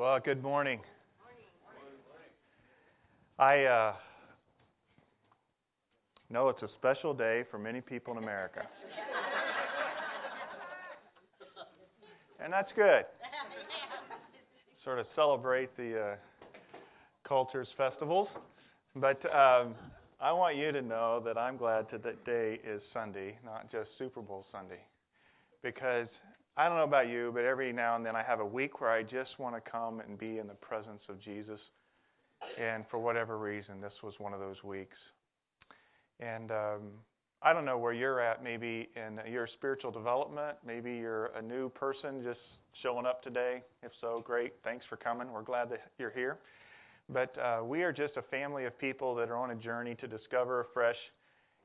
Well, good morning. I uh, know it's a special day for many people in America. and that's good. Sort of celebrate the uh, cultures, festivals. But um, I want you to know that I'm glad that today is Sunday, not just Super Bowl Sunday. Because I don't know about you, but every now and then I have a week where I just want to come and be in the presence of Jesus. And for whatever reason, this was one of those weeks. And um, I don't know where you're at, maybe in your spiritual development. Maybe you're a new person just showing up today. If so, great. Thanks for coming. We're glad that you're here. But uh, we are just a family of people that are on a journey to discover afresh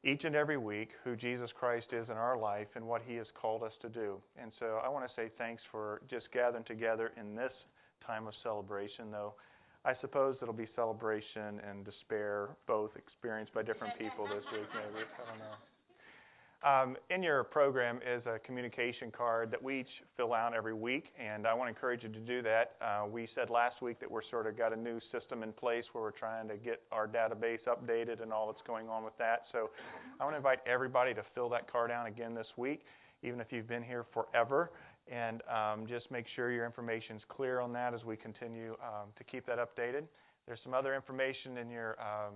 each and every week who Jesus Christ is in our life and what He has called us to do. And so I want to say thanks for just gathering together in this time of celebration, though I suppose it'll be celebration and despair, both experienced by different people this week, maybe. I don't know. Um, in your program is a communication card that we each fill out every week, and I want to encourage you to do that. Uh, we said last week that we're sort of got a new system in place where we're trying to get our database updated and all that's going on with that. So I want to invite everybody to fill that card out again this week, even if you've been here forever, and um, just make sure your information is clear on that as we continue um, to keep that updated. There's some other information in your um,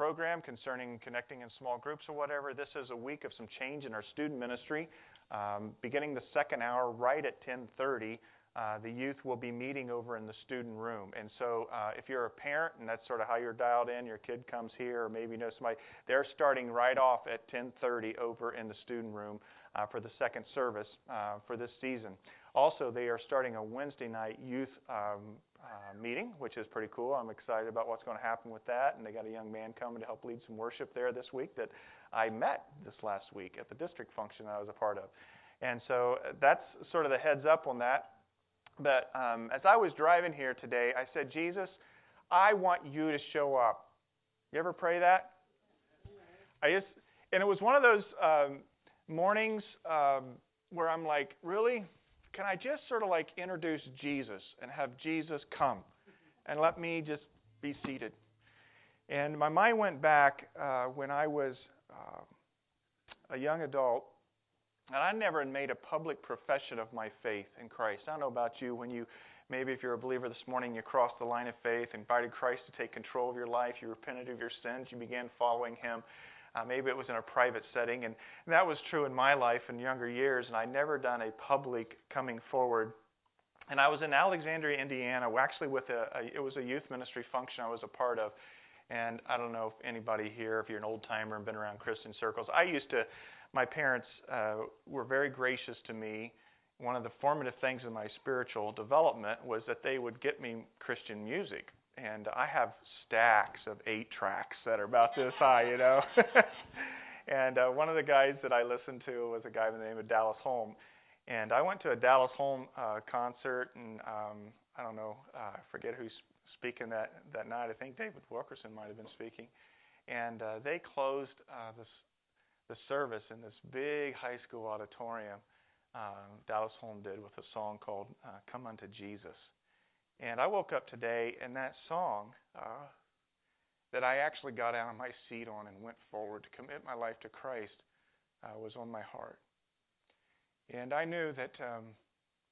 program concerning connecting in small groups or whatever. This is a week of some change in our student ministry. Um, beginning the second hour, right at 10:30, uh, the youth will be meeting over in the student room. And so, uh, if you're a parent and that's sort of how you're dialed in, your kid comes here, or maybe you know somebody, they're starting right off at 10:30 over in the student room uh, for the second service uh, for this season. Also, they are starting a Wednesday night youth um, uh, meeting, which is pretty cool. I'm excited about what's going to happen with that. And they got a young man coming to help lead some worship there this week that I met this last week at the district function I was a part of. And so uh, that's sort of the heads up on that. But um, as I was driving here today, I said, Jesus, I want you to show up. You ever pray that? I just, and it was one of those um, mornings um, where I'm like, really? Can I just sort of like introduce Jesus and have Jesus come and let me just be seated? And my mind went back uh, when I was uh, a young adult, and I never made a public profession of my faith in Christ. I don't know about you, when you maybe if you're a believer this morning, you crossed the line of faith, invited Christ to take control of your life, you repented of your sins, you began following Him. Uh, maybe it was in a private setting, and, and that was true in my life in younger years, and I'd never done a public coming forward. And I was in Alexandria, Indiana, actually with a, a it was a youth ministry function I was a part of. And I don't know if anybody here, if you're an old timer and been around Christian circles, I used to, my parents uh, were very gracious to me. One of the formative things in my spiritual development was that they would get me Christian music and I have stacks of eight tracks that are about this high, you know. and uh, one of the guys that I listened to was a guy by the name of Dallas Holm, and I went to a Dallas Holm uh, concert, and um, I don't know, uh, I forget who's speaking that that night. I think David Wilkerson might have been speaking, and uh, they closed uh, this the service in this big high school auditorium. Uh, Dallas Holm did with a song called uh, "Come Unto Jesus." And I woke up today, and that song uh, that I actually got out of my seat on and went forward to commit my life to Christ uh, was on my heart. And I knew that um,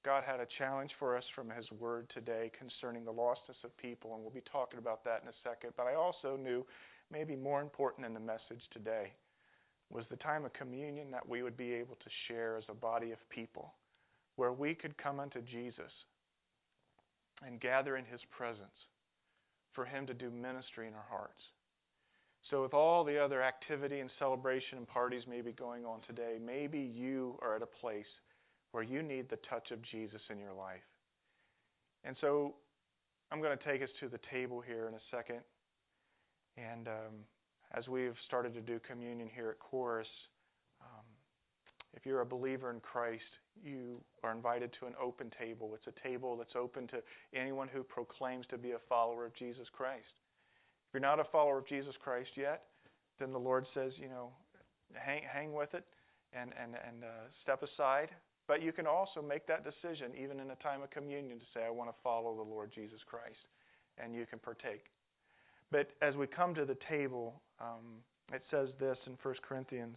God had a challenge for us from His Word today concerning the lostness of people, and we'll be talking about that in a second. But I also knew, maybe more important than the message today, was the time of communion that we would be able to share as a body of people, where we could come unto Jesus and gather in His presence for Him to do ministry in our hearts. So, with all the other activity and celebration and parties maybe going on today, maybe you are at a place where you need the touch of Jesus in your life. And so, I'm going to take us to the table here in a second. And um, as we've started to do communion here at Chorus, if you're a believer in Christ, you are invited to an open table. It's a table that's open to anyone who proclaims to be a follower of Jesus Christ. If you're not a follower of Jesus Christ yet, then the Lord says, you know, hang, hang with it and, and, and uh, step aside But you can also make that decision, even in a time of communion, to say, I want to follow the Lord Jesus Christ. And you can partake. But as we come to the table, um, it says this in 1 Corinthians.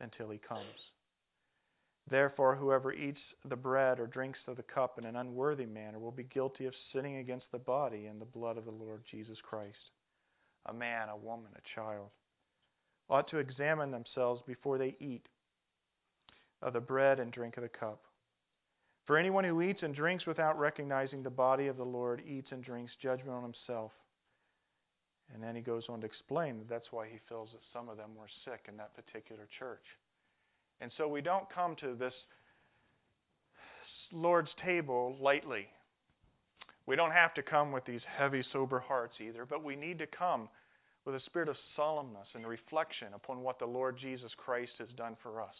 until he comes. Therefore, whoever eats the bread or drinks of the cup in an unworthy manner will be guilty of sinning against the body and the blood of the Lord Jesus Christ. A man, a woman, a child ought to examine themselves before they eat of the bread and drink of the cup. For anyone who eats and drinks without recognizing the body of the Lord eats and drinks judgment on himself. And then he goes on to explain that that's why he feels that some of them were sick in that particular church. And so we don't come to this Lord's table lightly. We don't have to come with these heavy, sober hearts either, but we need to come with a spirit of solemnness and reflection upon what the Lord Jesus Christ has done for us.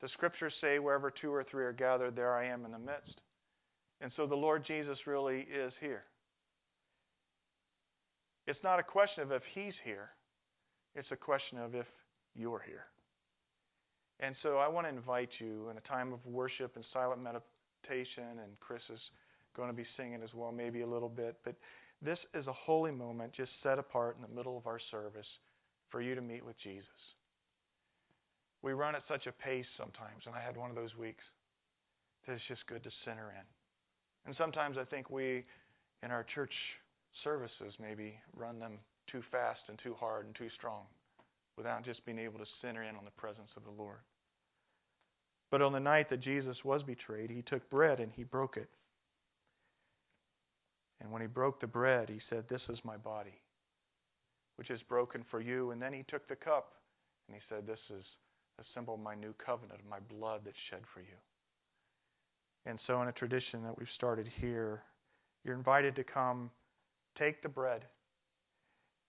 The scriptures say, wherever two or three are gathered, there I am in the midst. And so the Lord Jesus really is here. It's not a question of if He's here, it's a question of if you're here. And so I want to invite you in a time of worship and silent meditation, and Chris is going to be singing as well, maybe a little bit. But this is a holy moment just set apart in the middle of our service for you to meet with Jesus. We run at such a pace sometimes, and I had one of those weeks that it's just good to center in. And sometimes I think we, in our church services, maybe run them too fast and too hard and too strong without just being able to center in on the presence of the Lord. But on the night that Jesus was betrayed, he took bread and he broke it. And when he broke the bread, he said, This is my body, which is broken for you. And then he took the cup and he said, This is a symbol of my new covenant, of my blood that's shed for you. And so, in a tradition that we've started here, you're invited to come take the bread,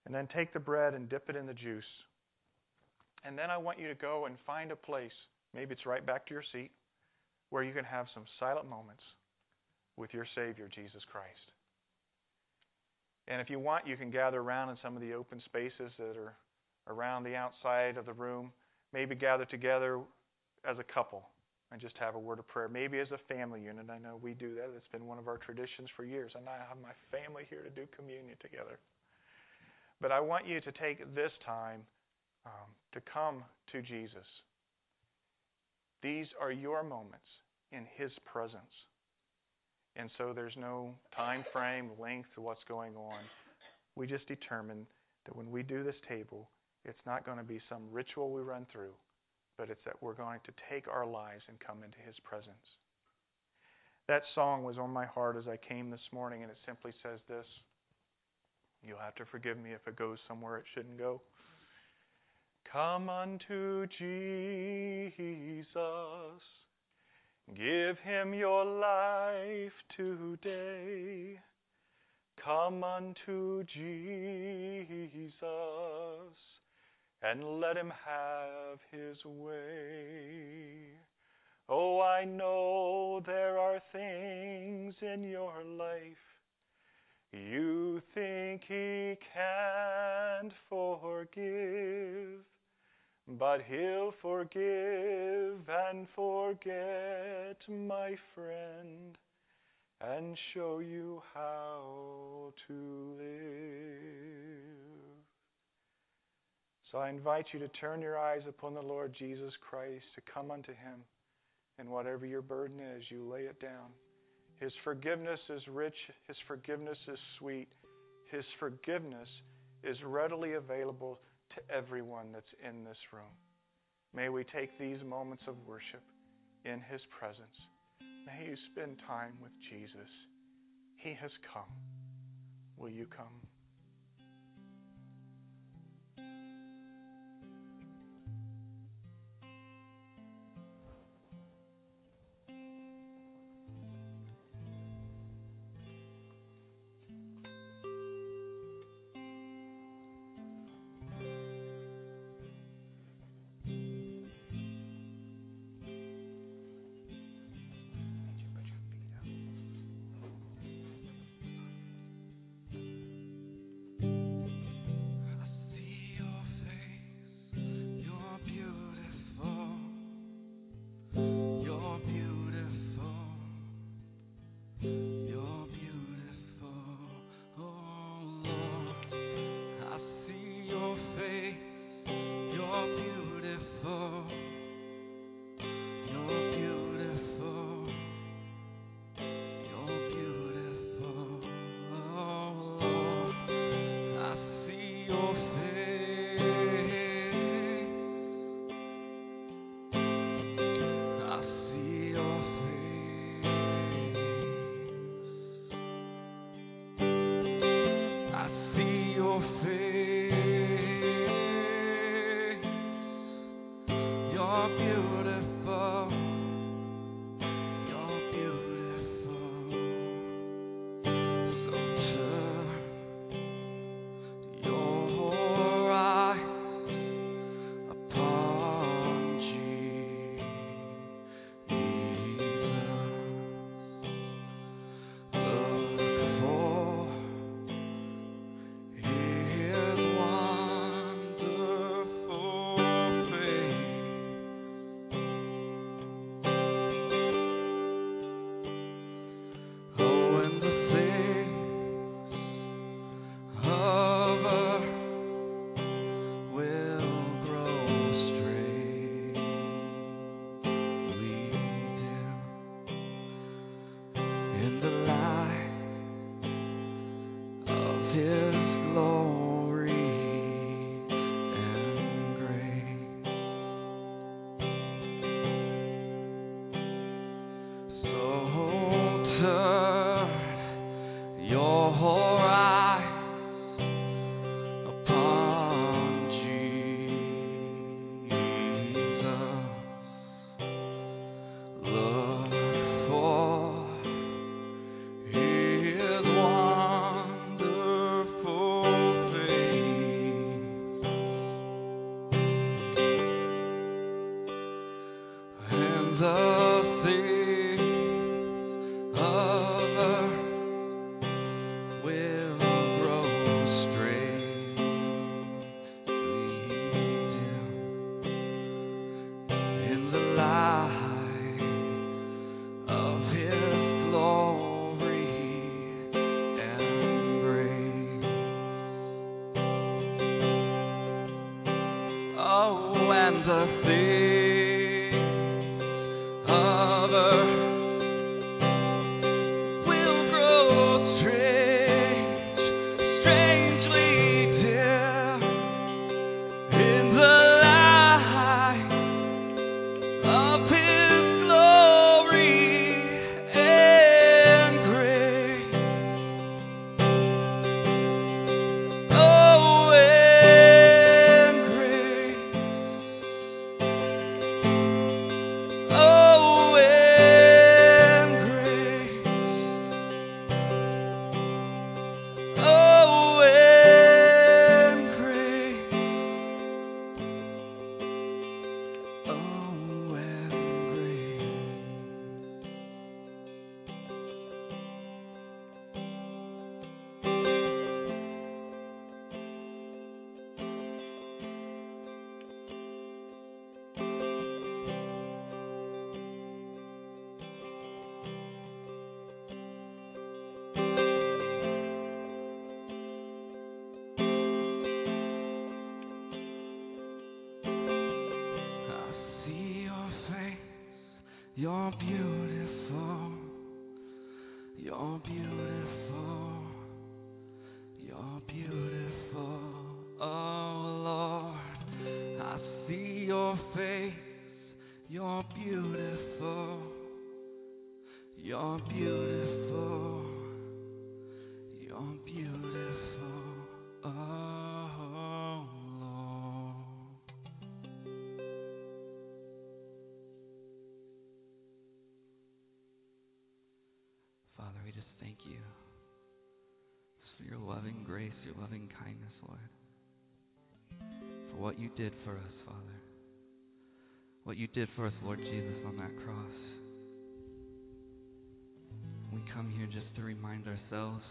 and then take the bread and dip it in the juice. And then I want you to go and find a place, maybe it's right back to your seat, where you can have some silent moments with your Savior, Jesus Christ. And if you want, you can gather around in some of the open spaces that are around the outside of the room maybe gather together as a couple and just have a word of prayer. Maybe as a family unit. I know we do that. It's been one of our traditions for years. And I have my family here to do communion together. But I want you to take this time um, to come to Jesus. These are your moments in His presence. And so there's no time frame, length, of what's going on. We just determine that when we do this table, it's not going to be some ritual we run through, but it's that we're going to take our lives and come into His presence. That song was on my heart as I came this morning, and it simply says this You'll have to forgive me if it goes somewhere it shouldn't go. Come unto Jesus. Give him your life today. Come unto Jesus and let him have his way. Oh, I know there are things in your life you think he can't forgive, but he'll forgive and forget, my friend, and show you how to live. So I invite you to turn your eyes upon the Lord Jesus Christ, to come unto him, and whatever your burden is, you lay it down. His forgiveness is rich, His forgiveness is sweet, His forgiveness is readily available to everyone that's in this room. May we take these moments of worship in His presence. May you spend time with Jesus. He has come. Will you come? You're beautiful. You're beautiful. You did for us, Lord Jesus, on that cross. We come here just to remind ourselves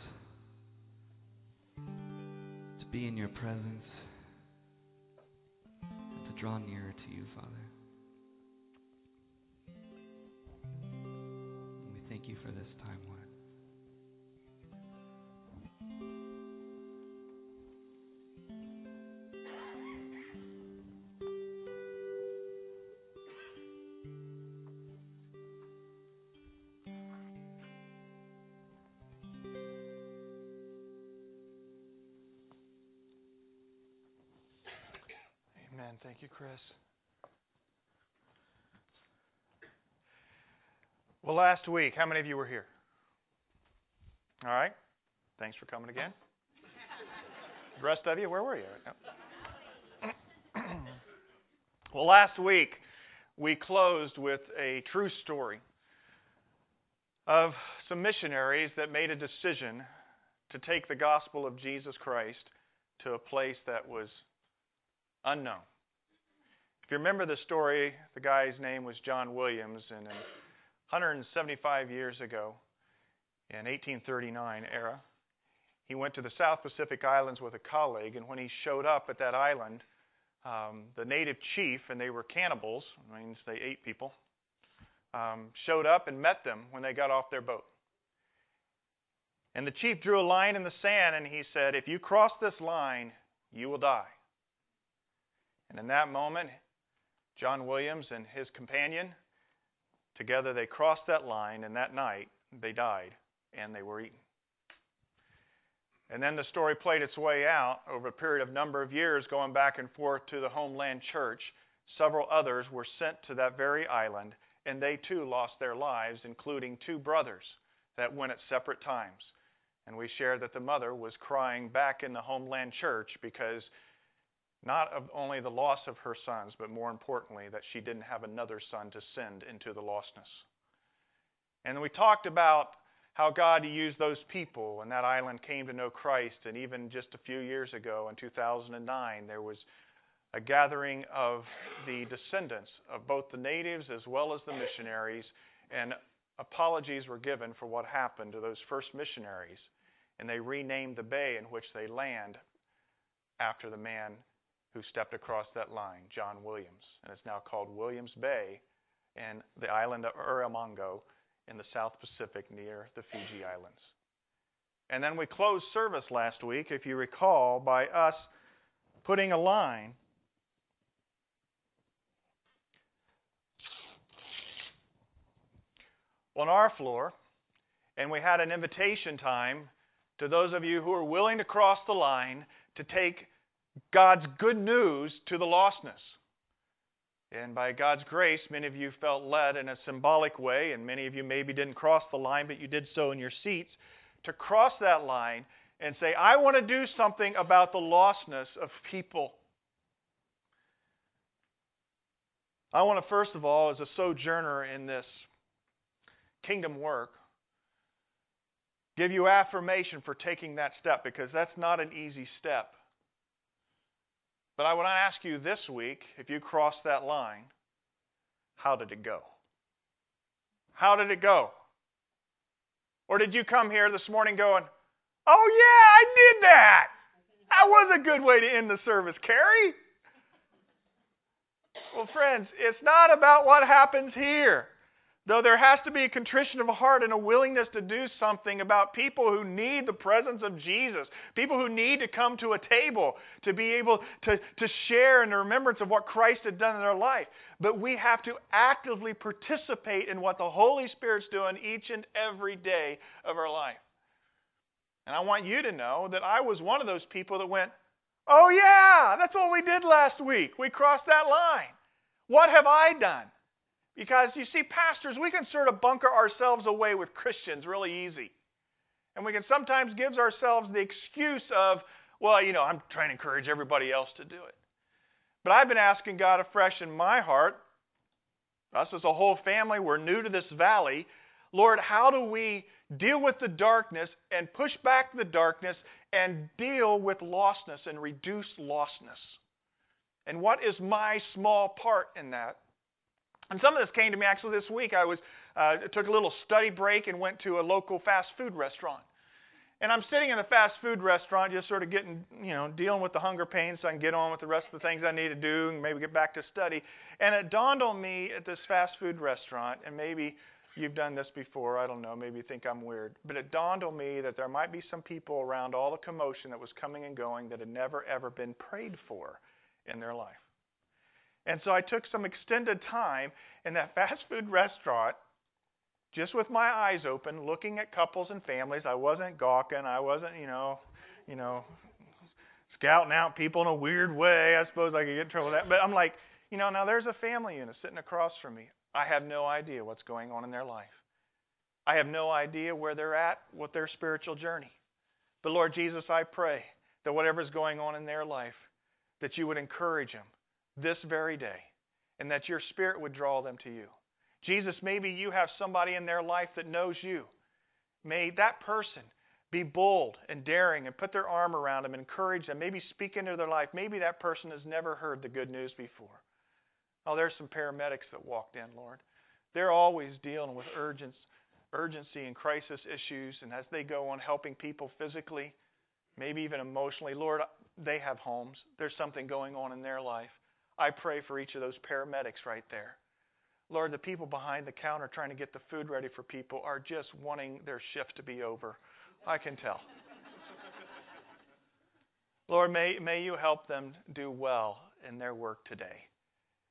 to be in your presence and to draw nearer to you, Father. And we thank you for this time, Lord. Week, how many of you were here? All right. Thanks for coming again. The rest of you, where were you? well, last week, we closed with a true story of some missionaries that made a decision to take the gospel of Jesus Christ to a place that was unknown. If you remember the story, the guy's name was John Williams, and in 175 years ago, in 1839 era, he went to the South Pacific Islands with a colleague, and when he showed up at that island, um, the native chief, and they were cannibals, means they ate people, um, showed up and met them when they got off their boat. And the chief drew a line in the sand, and he said, If you cross this line, you will die. And in that moment, John Williams and his companion, together they crossed that line, and that night they died and they were eaten. And then the story played its way out over a period of number of years, going back and forth to the homeland church. Several others were sent to that very island, and they too lost their lives, including two brothers that went at separate times. And we shared that the mother was crying back in the homeland church because not of only the loss of her sons, but more importantly, that she didn't have another son to send into the lostness. And we talked about how God used those people, and that island came to know Christ. And even just a few years ago, in 2009, there was a gathering of the descendants of both the natives as well as the missionaries, and apologies were given for what happened to those first missionaries. And they renamed the bay in which they land after the man who stepped across that line, John Williams, and it's now called Williams Bay and the island of Erromango in the South Pacific near the Fiji Islands. And then we closed service last week, if you recall, by us putting a line on our floor, and we had an invitation time to those of you who are willing to cross the line to take God's good news to the lostness. And by God's grace, many of you felt led in a symbolic way, and many of you maybe didn't cross the line, but you did so in your seats, to cross that line and say, I want to do something about the lostness of people. I want to, first of all, as a sojourner in this kingdom work, give you affirmation for taking that step because that's not an easy step. But I to ask you this week if you crossed that line, how did it go? How did it go? Or did you come here this morning going, oh, yeah, I did that? That was a good way to end the service, Carrie. Well, friends, it's not about what happens here. Though there has to be a contrition of heart and a willingness to do something about people who need the presence of Jesus, people who need to come to a table to be able to, to share in the remembrance of what Christ had done in their life. But we have to actively participate in what the Holy Spirit's doing each and every day of our life. And I want you to know that I was one of those people that went, Oh, yeah, that's what we did last week. We crossed that line. What have I done? Because you see, pastors, we can sort of bunker ourselves away with Christians really easy. And we can sometimes give ourselves the excuse of, well, you know, I'm trying to encourage everybody else to do it. But I've been asking God afresh in my heart, us as a whole family, we're new to this valley. Lord, how do we deal with the darkness and push back the darkness and deal with lostness and reduce lostness? And what is my small part in that? And some of this came to me actually this week. I was uh, took a little study break and went to a local fast food restaurant. And I'm sitting in a fast food restaurant, just sort of getting, you know, dealing with the hunger pains so I can get on with the rest of the things I need to do and maybe get back to study. And it dawned on me at this fast food restaurant, and maybe you've done this before, I don't know, maybe you think I'm weird, but it dawned on me that there might be some people around all the commotion that was coming and going that had never ever been prayed for in their life. And so I took some extended time in that fast food restaurant, just with my eyes open, looking at couples and families. I wasn't gawking. I wasn't, you know, you know, scouting out people in a weird way. I suppose I could get in trouble with that. But I'm like, you know, now there's a family unit sitting across from me. I have no idea what's going on in their life. I have no idea where they're at with their spiritual journey. But Lord Jesus, I pray that whatever's going on in their life, that you would encourage them, this very day, and that your Spirit would draw them to you. Jesus, maybe you have somebody in their life that knows you. May that person be bold and daring and put their arm around them encourage them. Maybe speak into their life. Maybe that person has never heard the good news before. Oh, there's some paramedics that walked in, Lord. They're always dealing with urgency and crisis issues, and as they go on helping people physically, maybe even emotionally, Lord, they have homes. There's something going on in their life. I pray for each of those paramedics right there. Lord, the people behind the counter trying to get the food ready for people are just wanting their shift to be over. I can tell. Lord, may, may you help them do well in their work today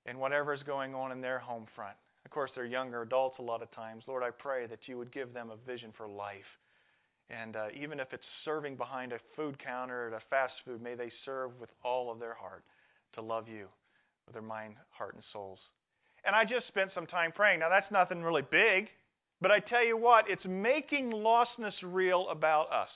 and whatever is going on in their home front. Of course, they're younger adults a lot of times. Lord, I pray that you would give them a vision for life. And uh, even if it's serving behind a food counter at a fast food, may they serve with all of their heart to love you with their mind, heart, and souls. And I just spent some time praying. Now, that's nothing really big, but I tell you what, it's making lostness real about us.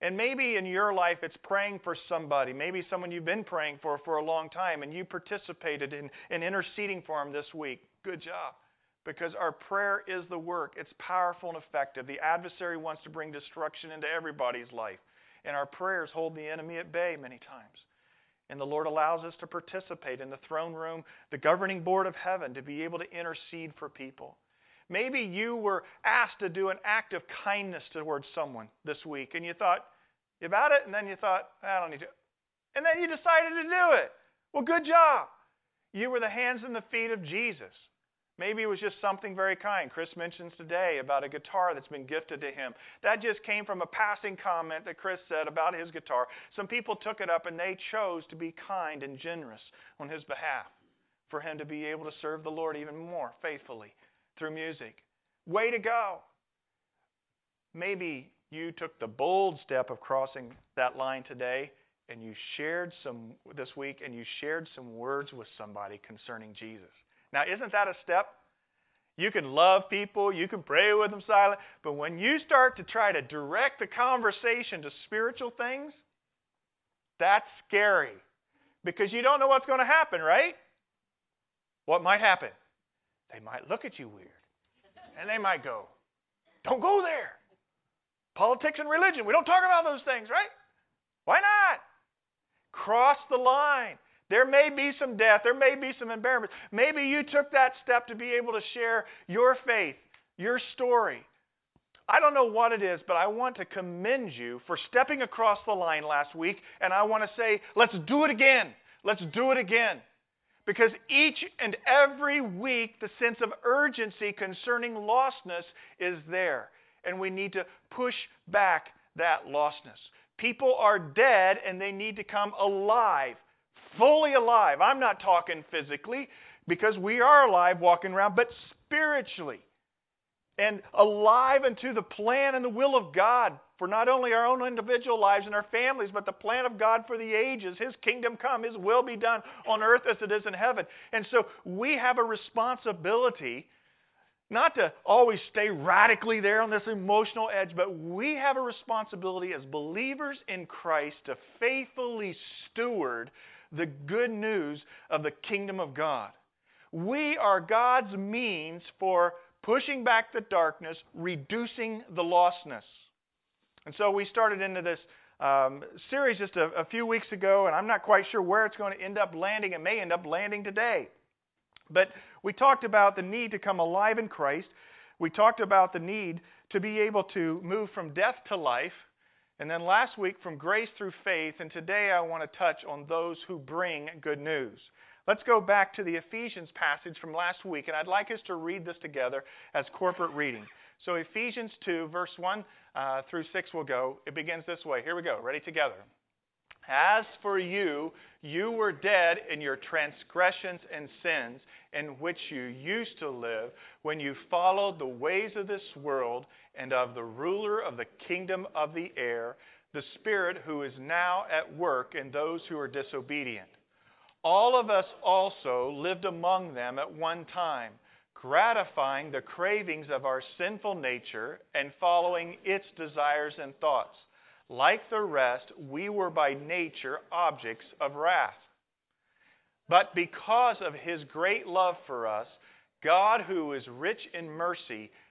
And maybe in your life it's praying for somebody, maybe someone you've been praying for for a long time, and you participated in, in interceding for them this week. Good job. Because our prayer is the work. It's powerful and effective. The adversary wants to bring destruction into everybody's life. And our prayers hold the enemy at bay many times. And the Lord allows us to participate in the throne room, the governing board of heaven, to be able to intercede for people. Maybe you were asked to do an act of kindness towards someone this week, and you thought about it, and then you thought, I don't need to. And then you decided to do it. Well, good job. You were the hands and the feet of Jesus. Maybe it was just something very kind. Chris mentions today about a guitar that's been gifted to him. That just came from a passing comment that Chris said about his guitar. Some people took it up and they chose to be kind and generous on his behalf for him to be able to serve the Lord even more faithfully through music. Way to go. Maybe you took the bold step of crossing that line today and you shared some this week and you shared some words with somebody concerning Jesus. Now, isn't that a step? You can love people, you can pray with them silent, but when you start to try to direct the conversation to spiritual things, that's scary because you don't know what's going to happen, right? What might happen? They might look at you weird. And they might go, Don't go there. Politics and religion, we don't talk about those things, right? Why not? Cross the line. There may be some death. There may be some embarrassment. Maybe you took that step to be able to share your faith, your story. I don't know what it is, but I want to commend you for stepping across the line last week, and I want to say, let's do it again. Let's do it again. Because each and every week, the sense of urgency concerning lostness is there, and we need to push back that lostness. People are dead, and they need to come alive fully alive. I'm not talking physically because we are alive walking around, but spiritually. And alive unto the plan and the will of God for not only our own individual lives and our families, but the plan of God for the ages. His kingdom come, His will be done on earth as it is in heaven. And so we have a responsibility not to always stay radically there on this emotional edge, but we have a responsibility as believers in Christ to faithfully steward the good news of the kingdom of God. We are God's means for pushing back the darkness, reducing the lostness. And so we started into this um, series just a, a few weeks ago, and I'm not quite sure where it's going to end up landing. It may end up landing today. But we talked about the need to come alive in Christ. We talked about the need to be able to move from death to life. And then last week, from grace through faith, and today I want to touch on those who bring good news. Let's go back to the Ephesians passage from last week, and I'd like us to read this together as corporate reading. So, Ephesians 2, verse 1 uh, through 6 will go. It begins this way. Here we go. Ready together. As for you, you were dead in your transgressions and sins, in which you used to live when you followed the ways of this world and of the ruler of the kingdom of the air, the Spirit who is now at work in those who are disobedient. All of us also lived among them at one time, gratifying the cravings of our sinful nature and following its desires and thoughts. Like the rest, we were by nature objects of wrath. But because of his great love for us, God, who is rich in mercy,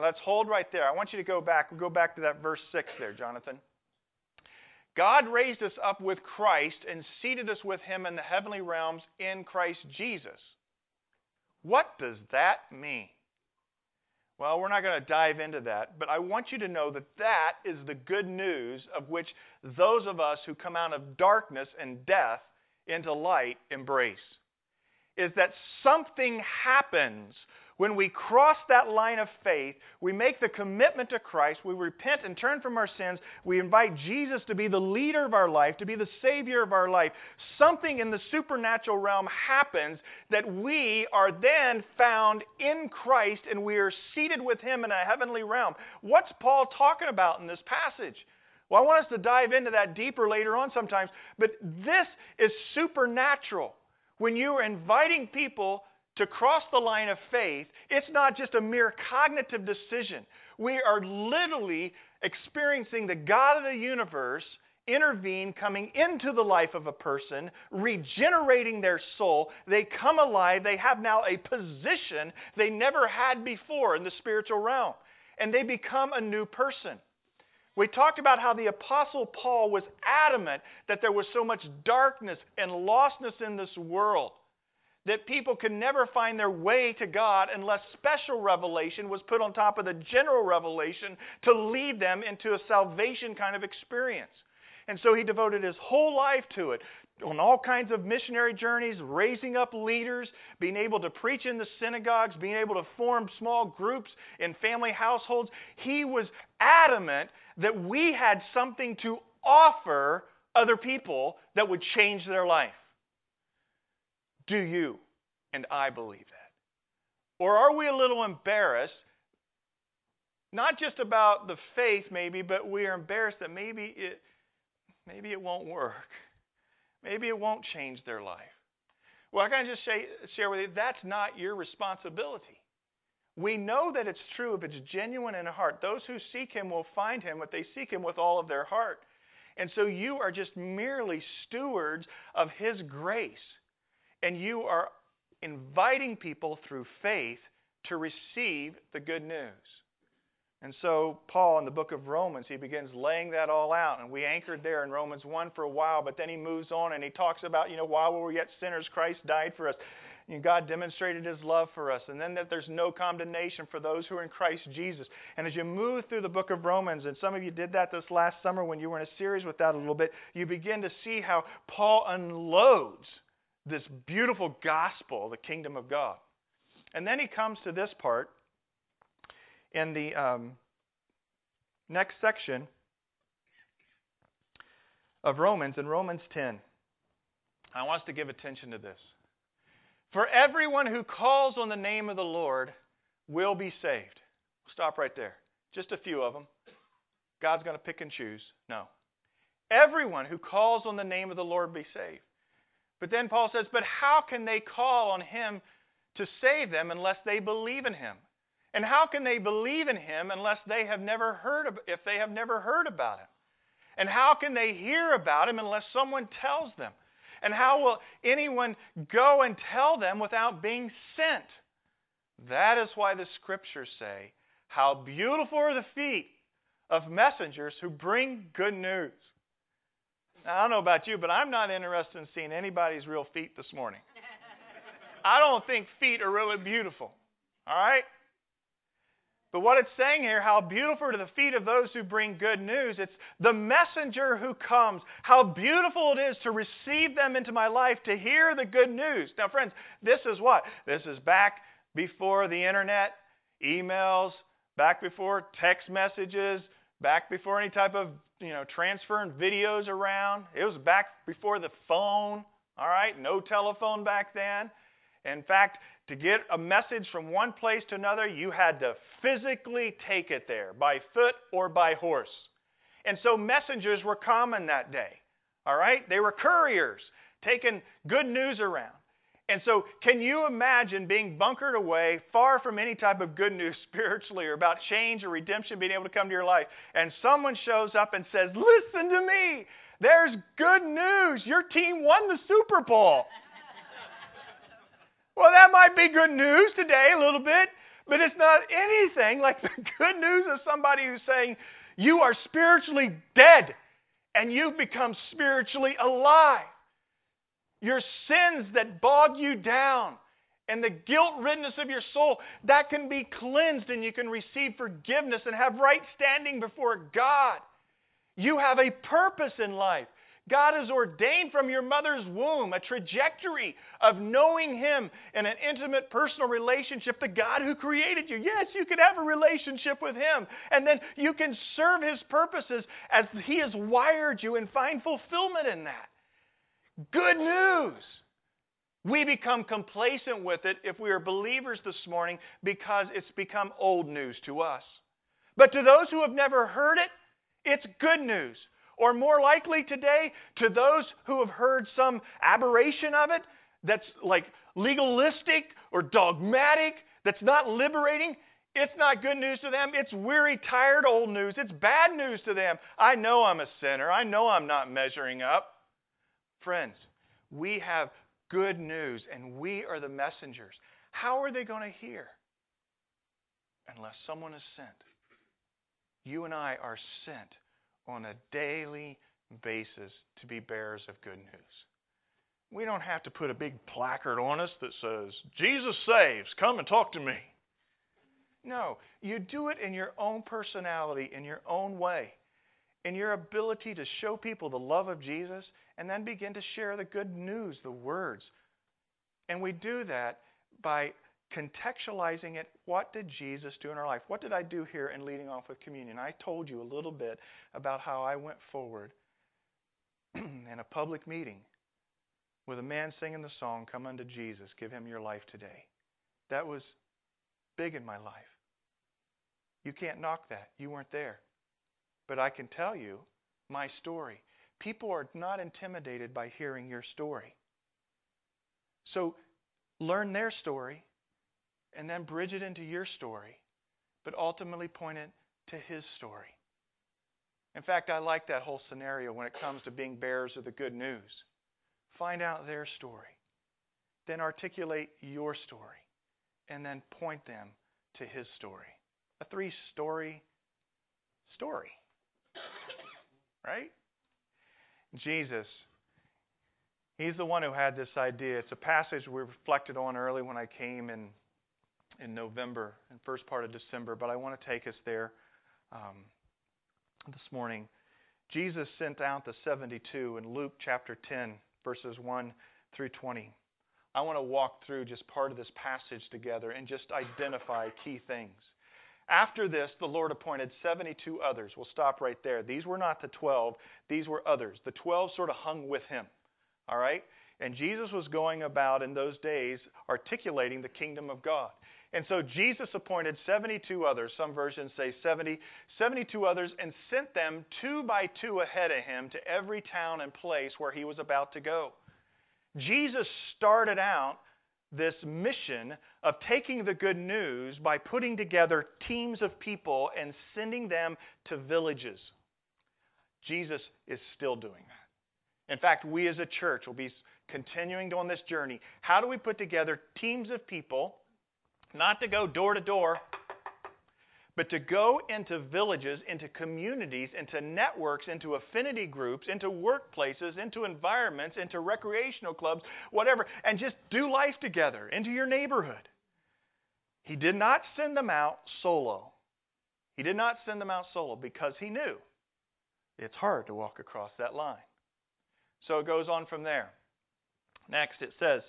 Let's hold right there. I want you to go back. We'll go back to that verse 6 there, Jonathan. God raised us up with Christ and seated us with him in the heavenly realms in Christ Jesus. What does that mean? Well, we're not going to dive into that, but I want you to know that that is the good news of which those of us who come out of darkness and death into light embrace. Is that something happens when we cross that line of faith, we make the commitment to Christ, we repent and turn from our sins, we invite Jesus to be the leader of our life, to be the Savior of our life. Something in the supernatural realm happens that we are then found in Christ and we are seated with Him in a heavenly realm. What's Paul talking about in this passage? Well, I want us to dive into that deeper later on sometimes, but this is supernatural. When you are inviting people to cross the line of faith, it's not just a mere cognitive decision. We are literally experiencing the God of the universe intervene, coming into the life of a person, regenerating their soul. They come alive. They have now a position they never had before in the spiritual realm, and they become a new person. We talked about how the Apostle Paul was adamant that there was so much darkness and lostness in this world that people could never find their way to God unless special revelation was put on top of the general revelation to lead them into a salvation kind of experience. And so he devoted his whole life to it, on all kinds of missionary journeys, raising up leaders, being able to preach in the synagogues, being able to form small groups in family households. He was adamant that we had something to offer other people that would change their life. Do you and I believe that? Or are we a little embarrassed, not just about the faith maybe, but we are embarrassed that maybe it, maybe it won't work. Maybe it won't change their life. Well, I can just say, share with you that's not your responsibility. We know that it's true if it's genuine in heart. Those who seek Him will find Him, but they seek Him with all of their heart. And so you are just merely stewards of His grace. And you are inviting people through faith to receive the good news. And so, Paul, in the book of Romans, he begins laying that all out. And we anchored there in Romans 1 for a while, but then he moves on and he talks about, you know, while we were yet sinners, Christ died for us. And God demonstrated his love for us. And then that there's no condemnation for those who are in Christ Jesus. And as you move through the book of Romans, and some of you did that this last summer when you were in a series with that a little bit, you begin to see how Paul unloads this beautiful gospel, the kingdom of God. And then he comes to this part in the um, next section of Romans, in Romans 10. I want us to give attention to this. For everyone who calls on the name of the Lord will be saved. Stop right there. Just a few of them. God's going to pick and choose. No. Everyone who calls on the name of the Lord be saved. But then Paul says, But how can they call on him to save them unless they believe in him? And how can they believe in him unless they have never heard of, if they have never heard about him? And how can they hear about him unless someone tells them? And how will anyone go and tell them without being sent? That is why the scriptures say, How beautiful are the feet of messengers who bring good news. Now, I don't know about you, but I'm not interested in seeing anybody's real feet this morning. I don't think feet are really beautiful. All right? But what it's saying here, how beautiful are the feet of those who bring good news. It's the messenger who comes. How beautiful it is to receive them into my life, to hear the good news. Now, friends, this is what? This is back before the internet, emails, back before text messages, back before any type of, you know, transferring videos around. It was back before the phone, all right? No telephone back then. In fact, to get a message from one place to another, you had to physically take it there by foot or by horse. And so messengers were common that day. All right? They were couriers taking good news around. And so, can you imagine being bunkered away, far from any type of good news spiritually or about change or redemption being able to come to your life, and someone shows up and says, Listen to me, there's good news. Your team won the Super Bowl. well, that might be good news today, a little bit, but it's not anything like the good news of somebody who's saying, You are spiritually dead and you've become spiritually alive. Your sins that bog you down and the guilt riddenness of your soul, that can be cleansed and you can receive forgiveness and have right standing before God. You have a purpose in life. God has ordained from your mother's womb a trajectory of knowing Him in an intimate personal relationship, the God who created you. Yes, you can have a relationship with Him, and then you can serve His purposes as He has wired you and find fulfillment in that. Good news. We become complacent with it if we are believers this morning because it's become old news to us. But to those who have never heard it, it's good news. Or more likely today, to those who have heard some aberration of it that's like legalistic or dogmatic, that's not liberating, it's not good news to them. It's weary, tired old news. It's bad news to them. I know I'm a sinner. I know I'm not measuring up. Friends, we have good news and we are the messengers. How are they going to hear? Unless someone is sent. You and I are sent on a daily basis to be bearers of good news. We don't have to put a big placard on us that says, Jesus saves, come and talk to me. No, you do it in your own personality, in your own way, in your ability to show people the love of Jesus, and then begin to share the good news, the words. And we do that by contextualizing it. What did Jesus do in our life? What did I do here in leading off with communion? I told you a little bit about how I went forward in a public meeting with a man singing the song, Come unto Jesus, give him your life today. That was big in my life. You can't knock that. You weren't there. But I can tell you my story. People are not intimidated by hearing your story. So learn their story and then bridge it into your story, but ultimately point it to his story. In fact, I like that whole scenario when it comes to being bearers of the good news. Find out their story, then articulate your story, and then point them to his story. A three story story. Right? Jesus, he's the one who had this idea. It's a passage we reflected on early when I came in, in November and first part of December, but I want to take us there um, this morning. Jesus sent out the 72 in Luke chapter 10, verses 1 through 20. I want to walk through just part of this passage together and just identify key things. After this, the Lord appointed 72 others. We'll stop right there. These were not the 12, these were others. The 12 sort of hung with him. All right? And Jesus was going about in those days articulating the kingdom of God. And so Jesus appointed 72 others, some versions say 70, 72 others, and sent them two by two ahead of him to every town and place where he was about to go. Jesus started out this mission of taking the good news by putting together teams of people and sending them to villages. Jesus is still doing that. In fact, we as a church will be continuing on this journey. How do we put together teams of people, not to go door to door, but to go into villages, into communities, into networks, into affinity groups, into workplaces, into environments, into recreational clubs, whatever, and just do life together, into your neighborhood. He did not send them out solo. He did not send them out solo because he knew it's hard to walk across that line. So it goes on from there. Next, it says,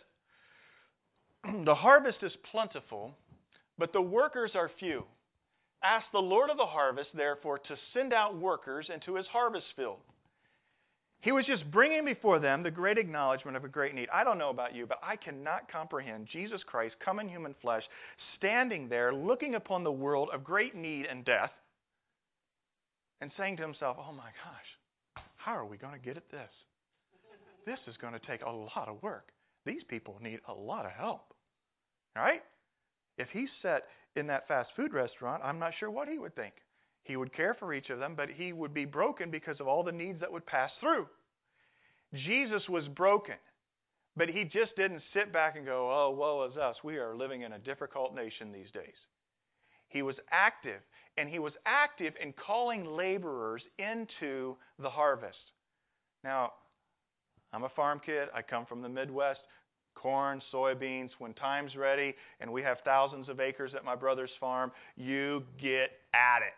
The harvest is plentiful, but the workers are few. Ask the Lord of the harvest, therefore, to send out workers into his harvest field. He was just bringing before them the great acknowledgement of a great need. I don't know about you, but I cannot comprehend Jesus Christ come in human flesh, standing there looking upon the world of great need and death, and saying to himself, Oh my gosh, how are we going to get at this? This is going to take a lot of work. These people need a lot of help. All right? If he set in that fast food restaurant, I'm not sure what he would think. He would care for each of them, but he would be broken because of all the needs that would pass through. Jesus was broken, but he just didn't sit back and go, oh, woe is us. We are living in a difficult nation these days. He was active, and he was active in calling laborers into the harvest. Now, I'm a farm kid. I come from the Midwest corn, soybeans. When time's ready and we have thousands of acres at my brother's farm, you get at it.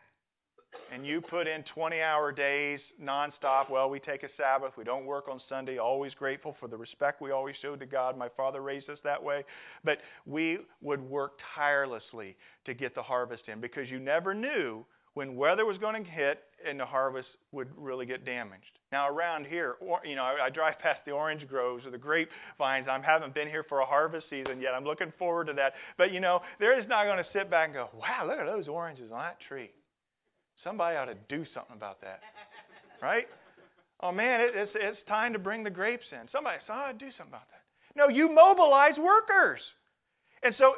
And you put in 20 hour days nonstop. Well, we take a Sabbath. We don't work on Sunday. Always grateful for the respect we always showed to God. My father raised us that way. But we would work tirelessly to get the harvest in because you never knew when weather was going to hit and the harvest would really get damaged. Now around here, or, you know, I, I drive past the orange groves or the grapevines. I haven't been here for a harvest season yet. I'm looking forward to that. But you know, they're just not going to sit back and go, "Wow, look at those oranges on that tree." Somebody ought to do something about that, right? Oh man, it, it's it's time to bring the grapes in. Somebody, so ought to do something about that. No, you mobilize workers, and so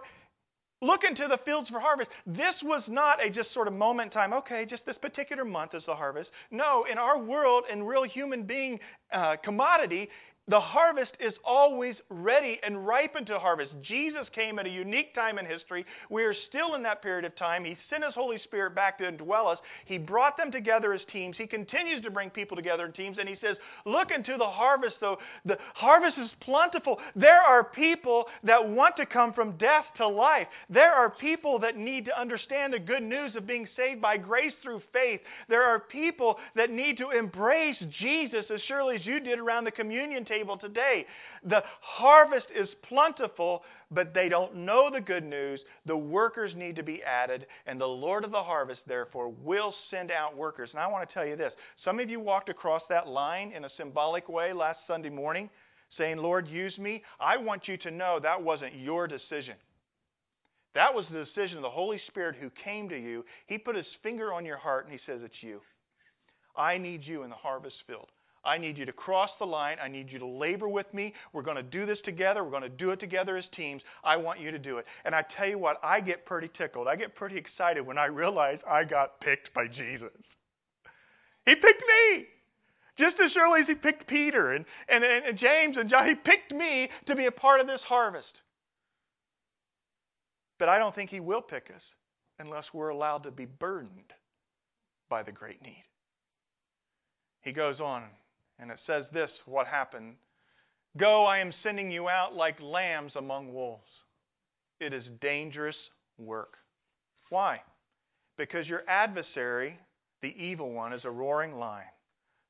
look into the fields for harvest. This was not a just sort of moment in time, okay, just this particular month is the harvest. No, in our world, in real human being uh, commodity, the harvest is always ready and ripened to harvest. Jesus came at a unique time in history. We are still in that period of time. He sent His Holy Spirit back to indwell us. He brought them together as teams. He continues to bring people together in teams. And He says, Look into the harvest, though. The harvest is plentiful. There are people that want to come from death to life. There are people that need to understand the good news of being saved by grace through faith. There are people that need to embrace Jesus as surely as you did around the communion table table today. The harvest is plentiful, but they don't know the good news. The workers need to be added, and the Lord of the harvest, therefore, will send out workers. And I want to tell you this some of you walked across that line in a symbolic way last Sunday morning, saying, Lord, use me. I want you to know that wasn't your decision. That was the decision of the Holy Spirit who came to you. He put his finger on your heart and he says, It's you. I need you in the harvest field. I need you to cross the line. I need you to labor with me. We're going to do this together. We're going to do it together as teams. I want you to do it. And I tell you what, I get pretty tickled. I get pretty excited when I realize I got picked by Jesus. He picked me. Just as surely as he picked Peter and, and, and James and John, he picked me to be a part of this harvest. But I don't think he will pick us unless we're allowed to be burdened by the great need. He goes on and it says this what happened Go, I am sending you out like lambs among wolves. It is dangerous work. Why? Because your adversary, the evil one, is a roaring lion,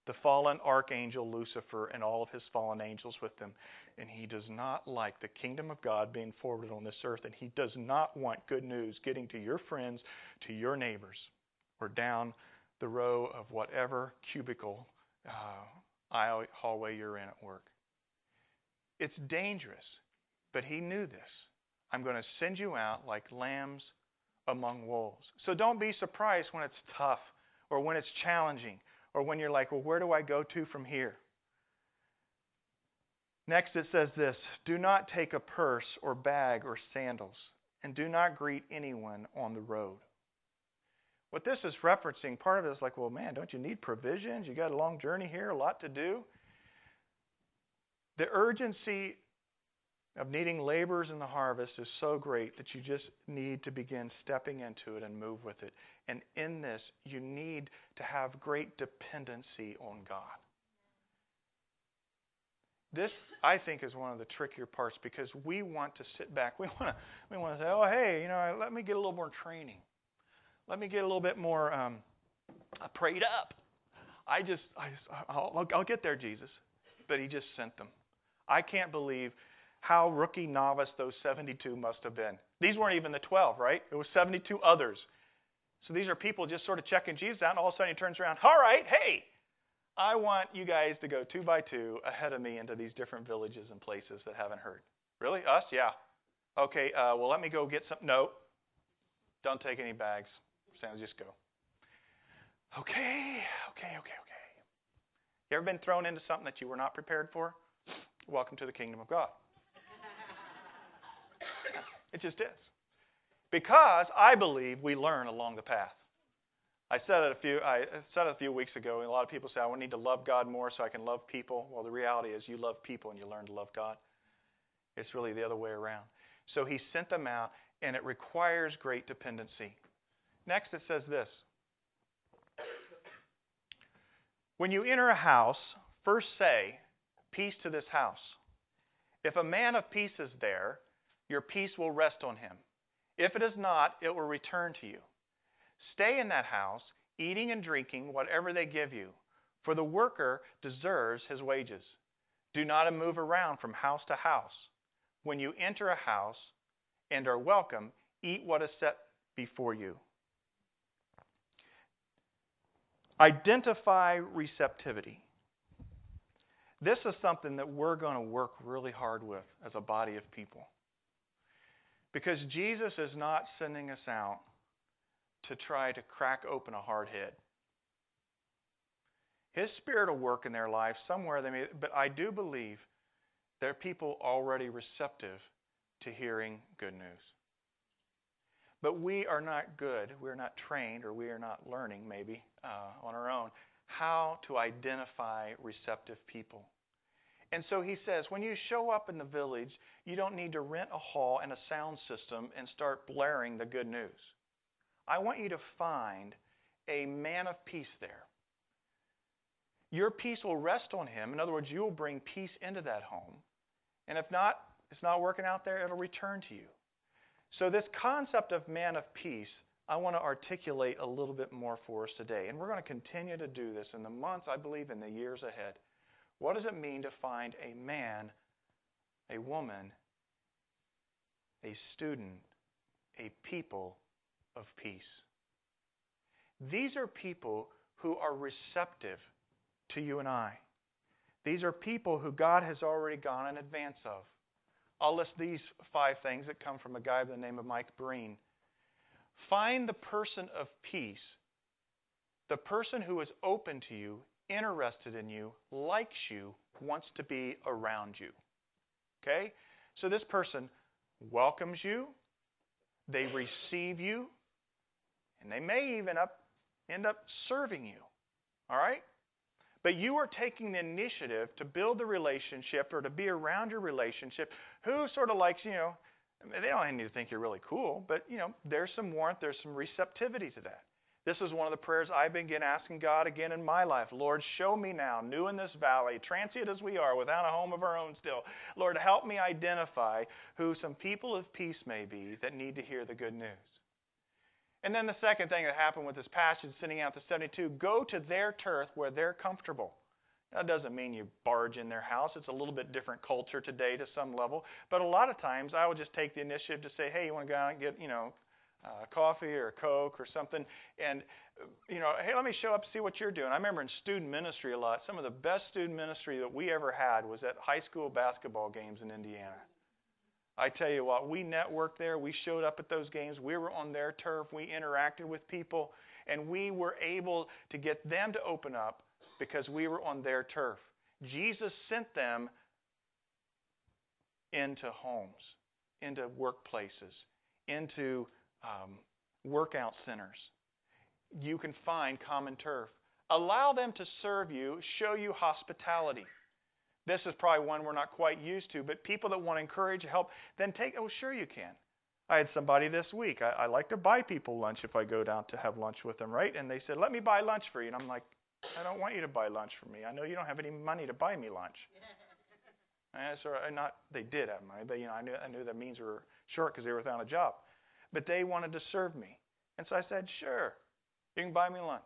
the fallen archangel Lucifer and all of his fallen angels with him. And he does not like the kingdom of God being forwarded on this earth, and he does not want good news getting to your friends, to your neighbors, or down the row of whatever cubicle uh, aisle, hallway you're in at work. It's dangerous, but he knew this. I'm going to send you out like lambs among wolves. So don't be surprised when it's tough or when it's challenging or when you're like, well, where do I go to from here? Next, it says this Do not take a purse or bag or sandals, and do not greet anyone on the road. What this is referencing, part of it is like, well, man, don't you need provisions? You got a long journey here, a lot to do. The urgency of needing laborers in the harvest is so great that you just need to begin stepping into it and move with it. And in this, you need to have great dependency on God. This, I think, is one of the trickier parts because we want to sit back. We want to, we want to say, oh, hey, you know, let me get a little more training. Let me get a little bit more um, prayed up. I just, I just I'll, I'll get there, Jesus. But he just sent them. I can't believe how rookie novice those 72 must have been. These weren't even the 12, right? It was 72 others. So these are people just sort of checking Jesus out, and all of a sudden he turns around, all right, hey, I want you guys to go two by two ahead of me into these different villages and places that haven't heard. Really? Us? Yeah. Okay, uh, well, let me go get some. No, don't take any bags just go. Okay, okay, okay, okay. You ever been thrown into something that you were not prepared for? Welcome to the kingdom of God. it just is. Because I believe we learn along the path. I said it a few I said it a few weeks ago, and a lot of people say I need to love God more so I can love people. Well, the reality is you love people and you learn to love God. It's really the other way around. So he sent them out, and it requires great dependency. Next, it says this When you enter a house, first say, Peace to this house. If a man of peace is there, your peace will rest on him. If it is not, it will return to you. Stay in that house, eating and drinking whatever they give you, for the worker deserves his wages. Do not move around from house to house. When you enter a house and are welcome, eat what is set before you. Identify receptivity. This is something that we're going to work really hard with as a body of people. Because Jesus is not sending us out to try to crack open a hard head. His spirit will work in their life somewhere they may, but I do believe there are people already receptive to hearing good news. But we are not good, we're not trained, or we are not learning maybe uh, on our own how to identify receptive people. And so he says, when you show up in the village, you don't need to rent a hall and a sound system and start blaring the good news. I want you to find a man of peace there. Your peace will rest on him. In other words, you will bring peace into that home. And if not, it's not working out there, it'll return to you. So, this concept of man of peace, I want to articulate a little bit more for us today. And we're going to continue to do this in the months, I believe, in the years ahead. What does it mean to find a man, a woman, a student, a people of peace? These are people who are receptive to you and I. These are people who God has already gone in advance of. I'll list these five things that come from a guy by the name of Mike Breen. Find the person of peace, the person who is open to you, interested in you, likes you, wants to be around you. Okay? So this person welcomes you, they receive you, and they may even up, end up serving you. All right? But you are taking the initiative to build the relationship or to be around your relationship. Who sort of likes, you know, they don't need to think you're really cool, but, you know, there's some warmth, there's some receptivity to that. This is one of the prayers I've been asking God again in my life. Lord, show me now, new in this valley, transient as we are, without a home of our own still. Lord, help me identify who some people of peace may be that need to hear the good news. And then the second thing that happened with this passage, sending out the 72, go to their turf where they're comfortable. That doesn't mean you barge in their house. It's a little bit different culture today to some level. But a lot of times I would just take the initiative to say, hey, you want to go out and get, you know, uh, coffee or Coke or something, and you know, hey, let me show up see what you're doing. I remember in student ministry a lot. Some of the best student ministry that we ever had was at high school basketball games in Indiana. I tell you what, we networked there. We showed up at those games. We were on their turf. We interacted with people, and we were able to get them to open up because we were on their turf. Jesus sent them into homes, into workplaces, into um, workout centers. You can find common turf. Allow them to serve you, show you hospitality. This is probably one we're not quite used to, but people that want to encourage, help, then take, oh, sure you can. I had somebody this week. I, I like to buy people lunch if I go down to have lunch with them, right? And they said, let me buy lunch for you. And I'm like, I don't want you to buy lunch for me. I know you don't have any money to buy me lunch. and so not, they did have money, but you know, I knew, I knew that means were short because they were without a job. But they wanted to serve me. And so I said, sure, you can buy me lunch.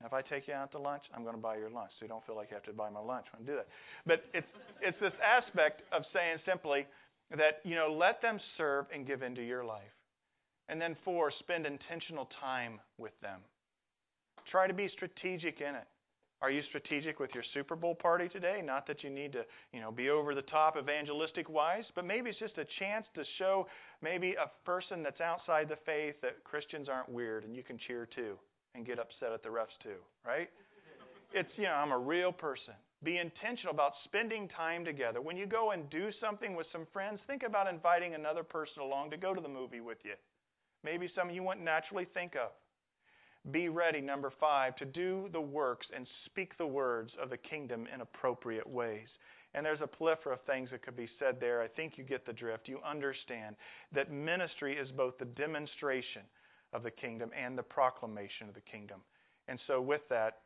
And if I take you out to lunch, I'm going to buy your lunch, so you don't feel like you have to buy my lunch when I do that. But it's it's this aspect of saying simply that you know let them serve and give into your life, and then four, spend intentional time with them. Try to be strategic in it. Are you strategic with your Super Bowl party today? Not that you need to, you know, be over the top evangelistic wise, but maybe it's just a chance to show maybe a person that's outside the faith that Christians aren't weird and you can cheer too and get upset at the refs too, right? It's, you know, I'm a real person. Be intentional about spending time together. When you go and do something with some friends, think about inviting another person along to go to the movie with you. Maybe some you wouldn't naturally think of. Be ready, number five, to do the works and speak the words of the kingdom in appropriate ways. And there's a plethora of things that could be said there. I think you get the drift. You understand that ministry is both the demonstration of the kingdom and the proclamation of the kingdom. And so, with that,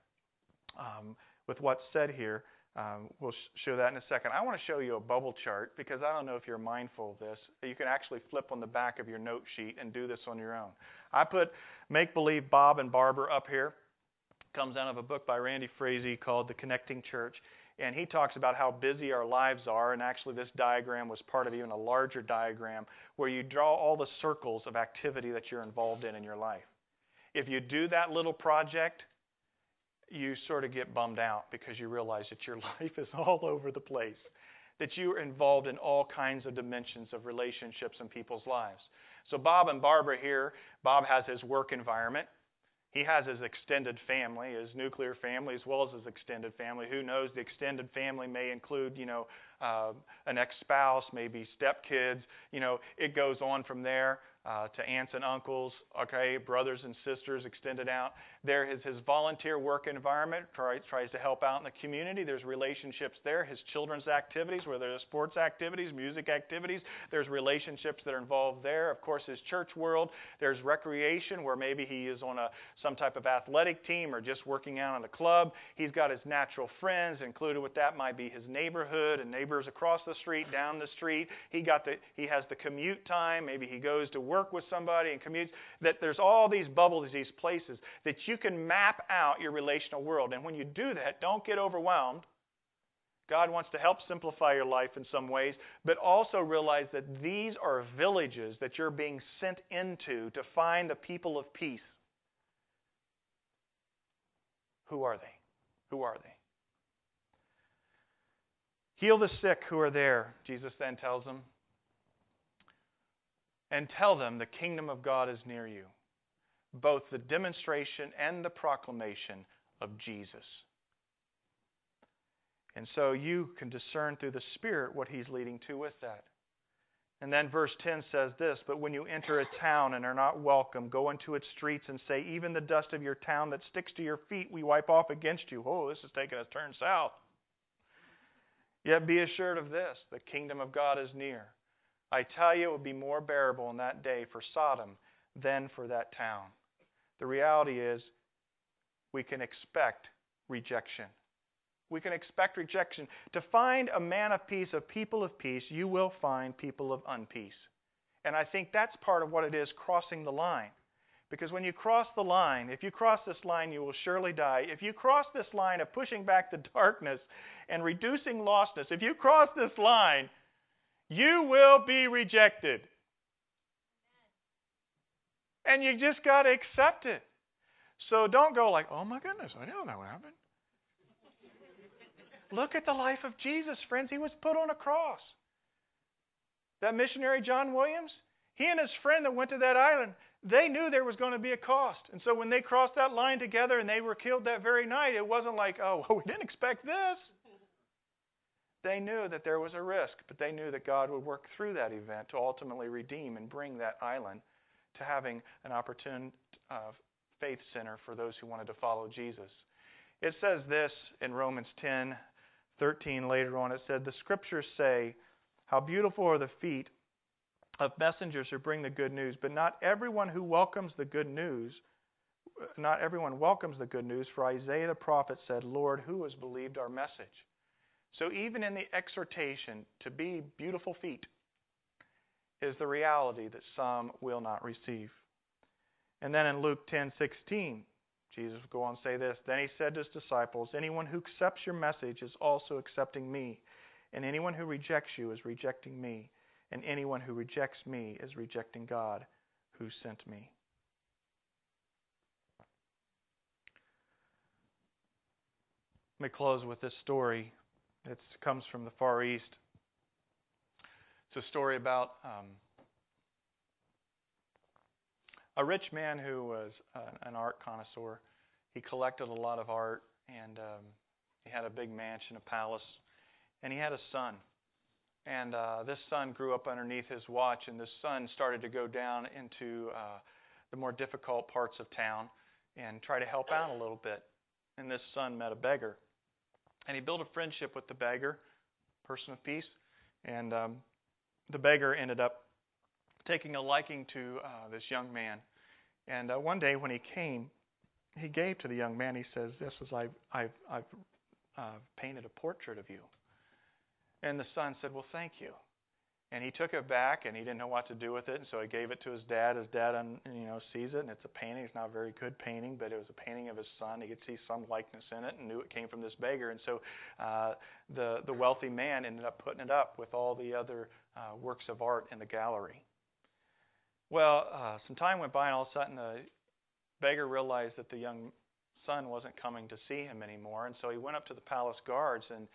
um, with what's said here, um, we'll sh- show that in a second. I want to show you a bubble chart because I don't know if you're mindful of this. You can actually flip on the back of your note sheet and do this on your own. I put Make Believe Bob and Barbara up here. Comes out of a book by Randy Frazee called The Connecting Church. And he talks about how busy our lives are. And actually, this diagram was part of even a larger diagram where you draw all the circles of activity that you're involved in in your life. If you do that little project, you sort of get bummed out because you realize that your life is all over the place, that you are involved in all kinds of dimensions of relationships in people's lives. So, Bob and Barbara here, Bob has his work environment. He has his extended family, his nuclear family, as well as his extended family. Who knows? The extended family may include, you know, uh, an ex-spouse, maybe stepkids. You know, it goes on from there. Uh, to aunts and uncles, okay, brothers and sisters extended out. There is his volunteer work environment, tries, tries to help out in the community. There's relationships there. His children's activities, whether they're sports activities, music activities, there's relationships that are involved there. Of course, his church world, there's recreation where maybe he is on a, some type of athletic team or just working out in a club. He's got his natural friends, included with that might be his neighborhood and neighbors across the street, down the street. He got the he has the commute time. Maybe he goes to work with somebody and commutes. That there's all these bubbles, these places that you can map out your relational world. And when you do that, don't get overwhelmed. God wants to help simplify your life in some ways, but also realize that these are villages that you're being sent into to find the people of peace. Who are they? Who are they? Heal the sick who are there, Jesus then tells them. And tell them the kingdom of God is near you, both the demonstration and the proclamation of Jesus. And so you can discern through the Spirit what He's leading to with that. And then verse 10 says this But when you enter a town and are not welcome, go into its streets and say, Even the dust of your town that sticks to your feet, we wipe off against you. Oh, this is taking a turn south. Yet be assured of this the kingdom of God is near. I tell you, it will be more bearable in that day for Sodom than for that town. The reality is, we can expect rejection. We can expect rejection. To find a man of peace, a people of peace, you will find people of unpeace. And I think that's part of what it is crossing the line. Because when you cross the line, if you cross this line, you will surely die. If you cross this line of pushing back the darkness and reducing lostness, if you cross this line, you will be rejected. And you just got to accept it. So don't go like, oh my goodness, I don't know what happened. Look at the life of Jesus, friends. He was put on a cross. That missionary, John Williams, he and his friend that went to that island, they knew there was going to be a cost. And so when they crossed that line together and they were killed that very night, it wasn't like, oh, well, we didn't expect this. They knew that there was a risk, but they knew that God would work through that event to ultimately redeem and bring that island to having an opportune uh, faith center for those who wanted to follow Jesus. It says this in Romans 10 13 later on. It said, The scriptures say, How beautiful are the feet of messengers who bring the good news, but not everyone who welcomes the good news. Not everyone welcomes the good news, for Isaiah the prophet said, Lord, who has believed our message? So even in the exhortation to be beautiful feet is the reality that some will not receive. And then in Luke 10:16, Jesus will go on to say this. Then he said to his disciples, Anyone who accepts your message is also accepting me, and anyone who rejects you is rejecting me, and anyone who rejects me is rejecting God who sent me. Let me close with this story. It comes from the Far East. It's a story about um, a rich man who was an art connoisseur. He collected a lot of art, and um, he had a big mansion, a palace, and he had a son. And uh, this son grew up underneath his watch, and this son started to go down into uh, the more difficult parts of town and try to help out a little bit. And this son met a beggar, and he built a friendship with the beggar, person of peace, and um, the beggar ended up taking a liking to uh, this young man. And uh, one day when he came, he gave to the young man. He says, "This is I've I've, I've uh, painted a portrait of you." And the son said, "Well, thank you." And he took it back, and he didn't know what to do with it, and so he gave it to his dad. His dad, you know, sees it, and it's a painting. It's not a very good painting, but it was a painting of his son. He could see some likeness in it, and knew it came from this beggar. And so, uh, the the wealthy man ended up putting it up with all the other uh, works of art in the gallery. Well, uh, some time went by, and all of a sudden the beggar realized that the young son wasn't coming to see him anymore, and so he went up to the palace guards and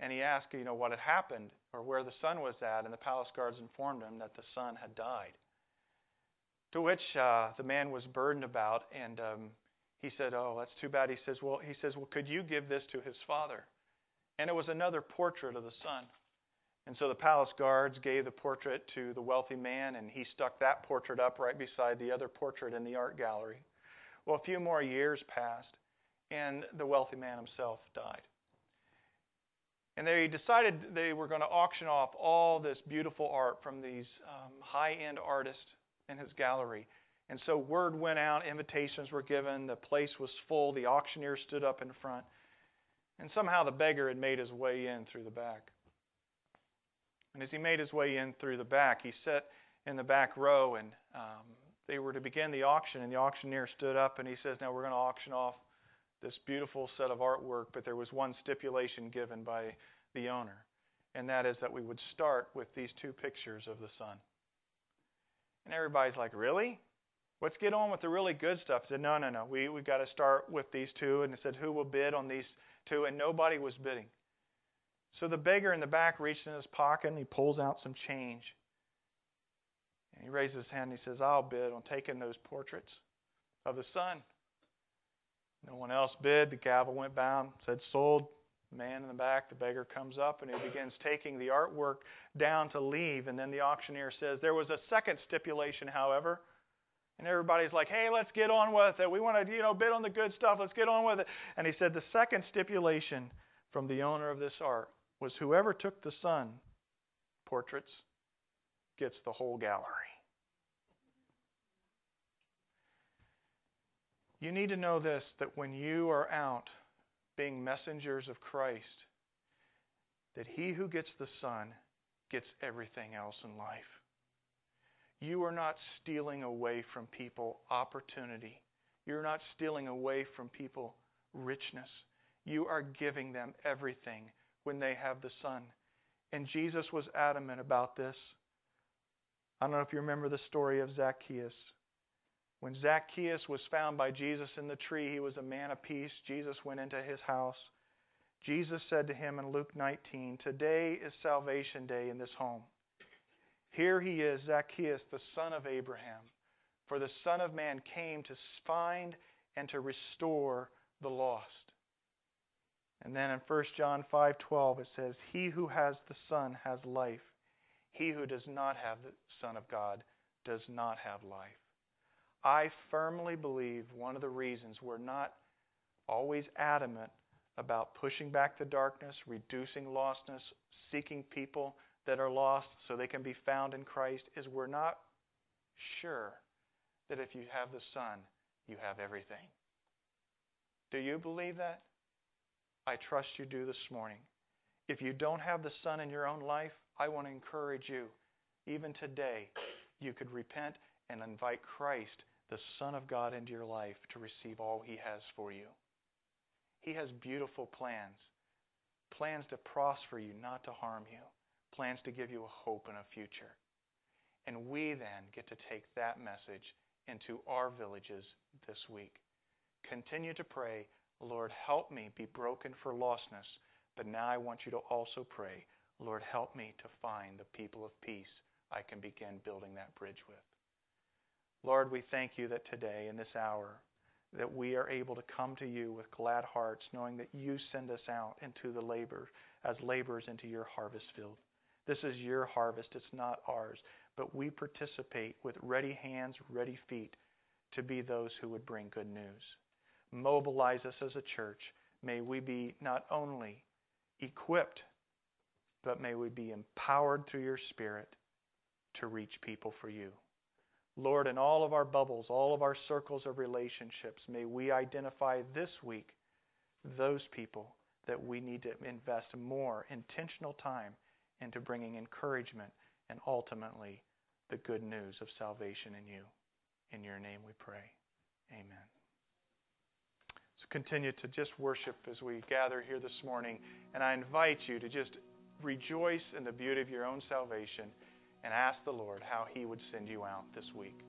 and he asked, you know, what had happened or where the son was at, and the palace guards informed him that the son had died. To which uh, the man was burdened about, and um, he said, "Oh, that's too bad." He says, "Well, he says, well, could you give this to his father?" And it was another portrait of the son. And so the palace guards gave the portrait to the wealthy man, and he stuck that portrait up right beside the other portrait in the art gallery. Well, a few more years passed, and the wealthy man himself died. And they decided they were going to auction off all this beautiful art from these um, high end artists in his gallery. And so word went out, invitations were given, the place was full, the auctioneer stood up in front, and somehow the beggar had made his way in through the back. And as he made his way in through the back, he sat in the back row, and um, they were to begin the auction. And the auctioneer stood up and he says, Now we're going to auction off this beautiful set of artwork, but there was one stipulation given by the owner, and that is that we would start with these two pictures of the son. And everybody's like, Really? Let's get on with the really good stuff. I said, no, no, no. We we got to start with these two. And it said, who will bid on these two? And nobody was bidding. So the beggar in the back reached in his pocket and he pulls out some change. And he raises his hand and he says, I'll bid on taking those portraits of the son. No one else bid. The gavel went down, said sold. Man in the back, the beggar comes up and he begins taking the artwork down to leave. And then the auctioneer says, There was a second stipulation, however. And everybody's like, hey, let's get on with it. We want to, you know, bid on the good stuff. Let's get on with it. And he said the second stipulation from the owner of this art was whoever took the son portraits gets the whole gallery. You need to know this that when you are out being messengers of Christ, that he who gets the Son gets everything else in life. You are not stealing away from people opportunity. You're not stealing away from people richness. You are giving them everything when they have the Son. And Jesus was adamant about this. I don't know if you remember the story of Zacchaeus. When Zacchaeus was found by Jesus in the tree, he was a man of peace. Jesus went into his house. Jesus said to him in Luke 19, Today is salvation day in this home. Here he is, Zacchaeus, the son of Abraham. For the Son of Man came to find and to restore the lost. And then in 1 John 5:12 it says, "He who has the Son has life. He who does not have the Son of God does not have life." I firmly believe one of the reasons we're not always adamant about pushing back the darkness, reducing lostness, seeking people that are lost so they can be found in Christ is we're not sure that if you have the Son, you have everything. Do you believe that? I trust you do this morning. If you don't have the Son in your own life, I want to encourage you, even today, you could repent and invite Christ, the Son of God, into your life to receive all He has for you. He has beautiful plans plans to prosper you, not to harm you plans to give you a hope and a future. And we then get to take that message into our villages this week. Continue to pray, Lord, help me be broken for lostness. But now I want you to also pray, Lord, help me to find the people of peace I can begin building that bridge with. Lord, we thank you that today, in this hour, that we are able to come to you with glad hearts, knowing that you send us out into the labor as laborers into your harvest field. This is your harvest, it's not ours. But we participate with ready hands, ready feet to be those who would bring good news. Mobilize us as a church. May we be not only equipped, but may we be empowered through your Spirit to reach people for you. Lord, in all of our bubbles, all of our circles of relationships, may we identify this week those people that we need to invest more intentional time into bringing encouragement and ultimately the good news of salvation in you. In your name we pray. Amen. So continue to just worship as we gather here this morning. And I invite you to just rejoice in the beauty of your own salvation and ask the Lord how He would send you out this week.